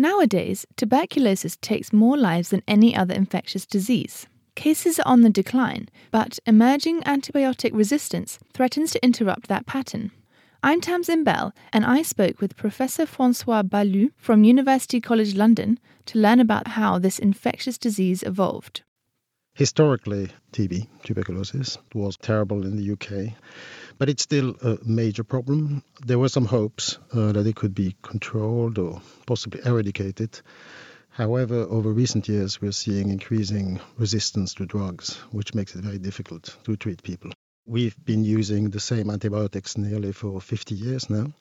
Nowadays, tuberculosis takes more lives than any other infectious disease. Cases are on the decline, but emerging antibiotic resistance threatens to interrupt that pattern. I'm Tamsin Bell, and I spoke with Professor Francois Balloux from University College London to learn about how this infectious disease evolved. Historically, TB, tuberculosis, was terrible in the UK, but it's still a major problem. There were some hopes uh, that it could be controlled or possibly eradicated. However, over recent years, we're seeing increasing resistance to drugs, which makes it very difficult to treat people. We've been using the same antibiotics nearly for 50 years now,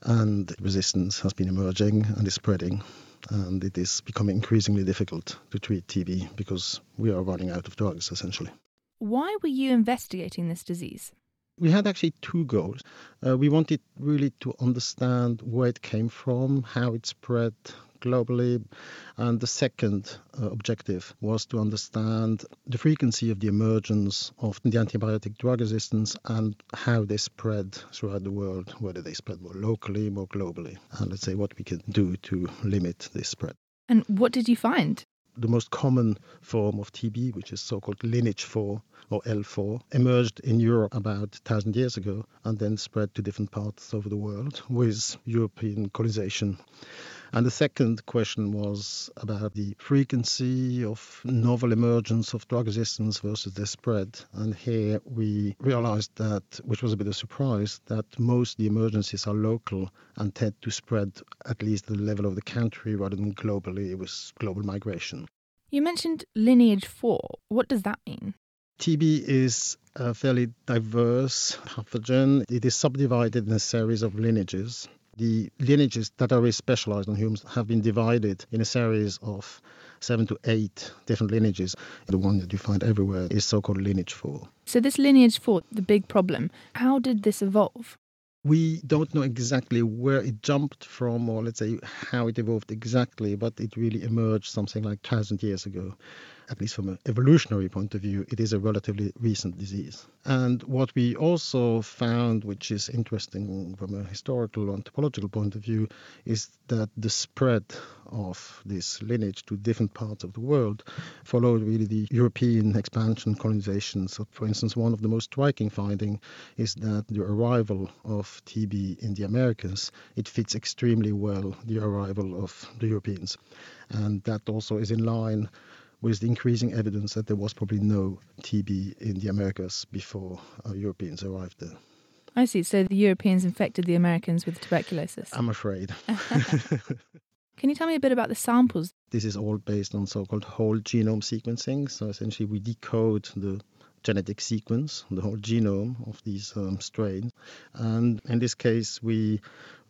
and resistance has been emerging and is spreading and it is becoming increasingly difficult to treat TB because we are running out of drugs essentially. Why were you investigating this disease? We had actually two goals. Uh, we wanted really to understand where it came from, how it spread, globally. And the second uh, objective was to understand the frequency of the emergence of the antibiotic drug resistance and how they spread throughout the world, whether they spread more locally, more globally, and let's say what we can do to limit this spread. And what did you find? The most common form of TB, which is so called lineage 4 or L4, emerged in Europe about 1,000 years ago and then spread to different parts of the world with European colonization. And the second question was about the frequency of novel emergence of drug resistance versus their spread. And here we realized that, which was a bit of a surprise, that most of the emergencies are local and tend to spread at least at the level of the country rather than globally It was global migration. You mentioned lineage 4. What does that mean? TB is a fairly diverse pathogen. It is subdivided in a series of lineages the lineages that are really specialized on humans have been divided in a series of seven to eight different lineages. The one that you find everywhere is so called lineage 4. So, this lineage 4, the big problem, how did this evolve? We don't know exactly where it jumped from, or let's say how it evolved exactly, but it really emerged something like 1,000 years ago at least from an evolutionary point of view, it is a relatively recent disease. And what we also found, which is interesting from a historical anthropological point of view, is that the spread of this lineage to different parts of the world followed really the European expansion colonization. So, for instance, one of the most striking findings is that the arrival of TB in the Americas, it fits extremely well the arrival of the Europeans. And that also is in line with the increasing evidence that there was probably no TB in the Americas before uh, Europeans arrived there. I see. So the Europeans infected the Americans with tuberculosis. I'm afraid. Can you tell me a bit about the samples? This is all based on so called whole genome sequencing. So essentially, we decode the genetic sequence, the whole genome of these um, strains. And in this case, we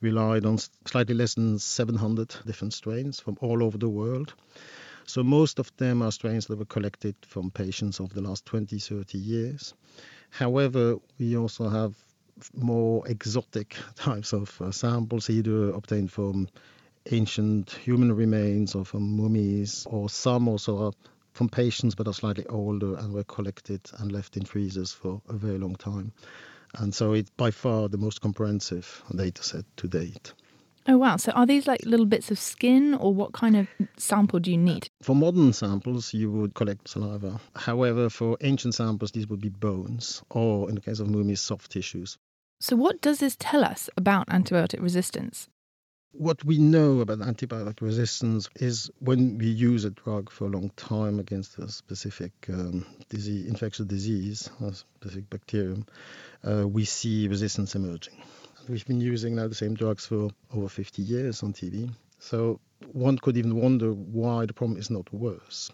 relied on slightly less than 700 different strains from all over the world. So most of them are strains that were collected from patients over the last 20, 30 years. However, we also have more exotic types of uh, samples, either obtained from ancient human remains or from mummies, or some also are from patients but are slightly older and were collected and left in freezers for a very long time. And so it's by far the most comprehensive data set to date. Oh, wow. So are these like little bits of skin, or what kind of sample do you need? For modern samples, you would collect saliva. However, for ancient samples, these would be bones, or in the case of mummies, soft tissues. So, what does this tell us about antibiotic resistance? What we know about antibiotic resistance is when we use a drug for a long time against a specific um, disease, infectious disease, a specific bacterium, uh, we see resistance emerging. We've been using now the same drugs for over 50 years on TB. So one could even wonder why the problem is not worse.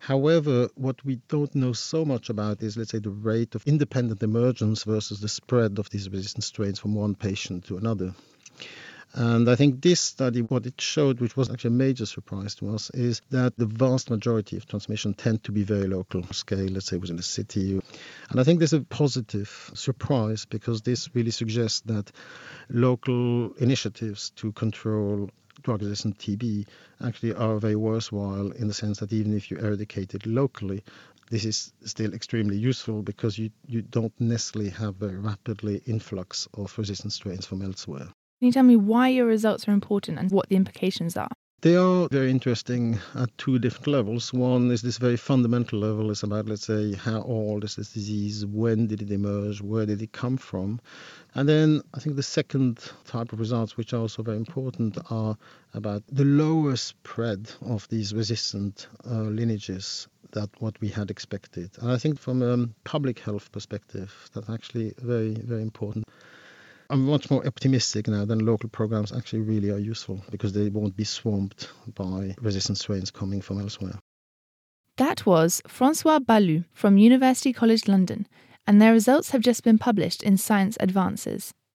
However, what we don't know so much about is, let's say, the rate of independent emergence versus the spread of these resistant strains from one patient to another. And I think this study, what it showed, which was actually a major surprise to us, is that the vast majority of transmission tend to be very local scale, let's say within a city. And I think there's a positive surprise because this really suggests that local initiatives to control drug resistant TB actually are very worthwhile in the sense that even if you eradicate it locally, this is still extremely useful because you, you don't necessarily have a rapidly influx of resistant strains from elsewhere. Can you tell me why your results are important and what the implications are? They are very interesting at two different levels. One is this very fundamental level, is about, let's say, how old is this disease, when did it emerge, where did it come from? And then I think the second type of results, which are also very important, are about the lower spread of these resistant uh, lineages that what we had expected. And I think from a public health perspective, that's actually very, very important. I'm much more optimistic now than local programs actually really are useful because they won't be swamped by resistant strains coming from elsewhere. That was Francois Balloux from University College London, and their results have just been published in Science Advances.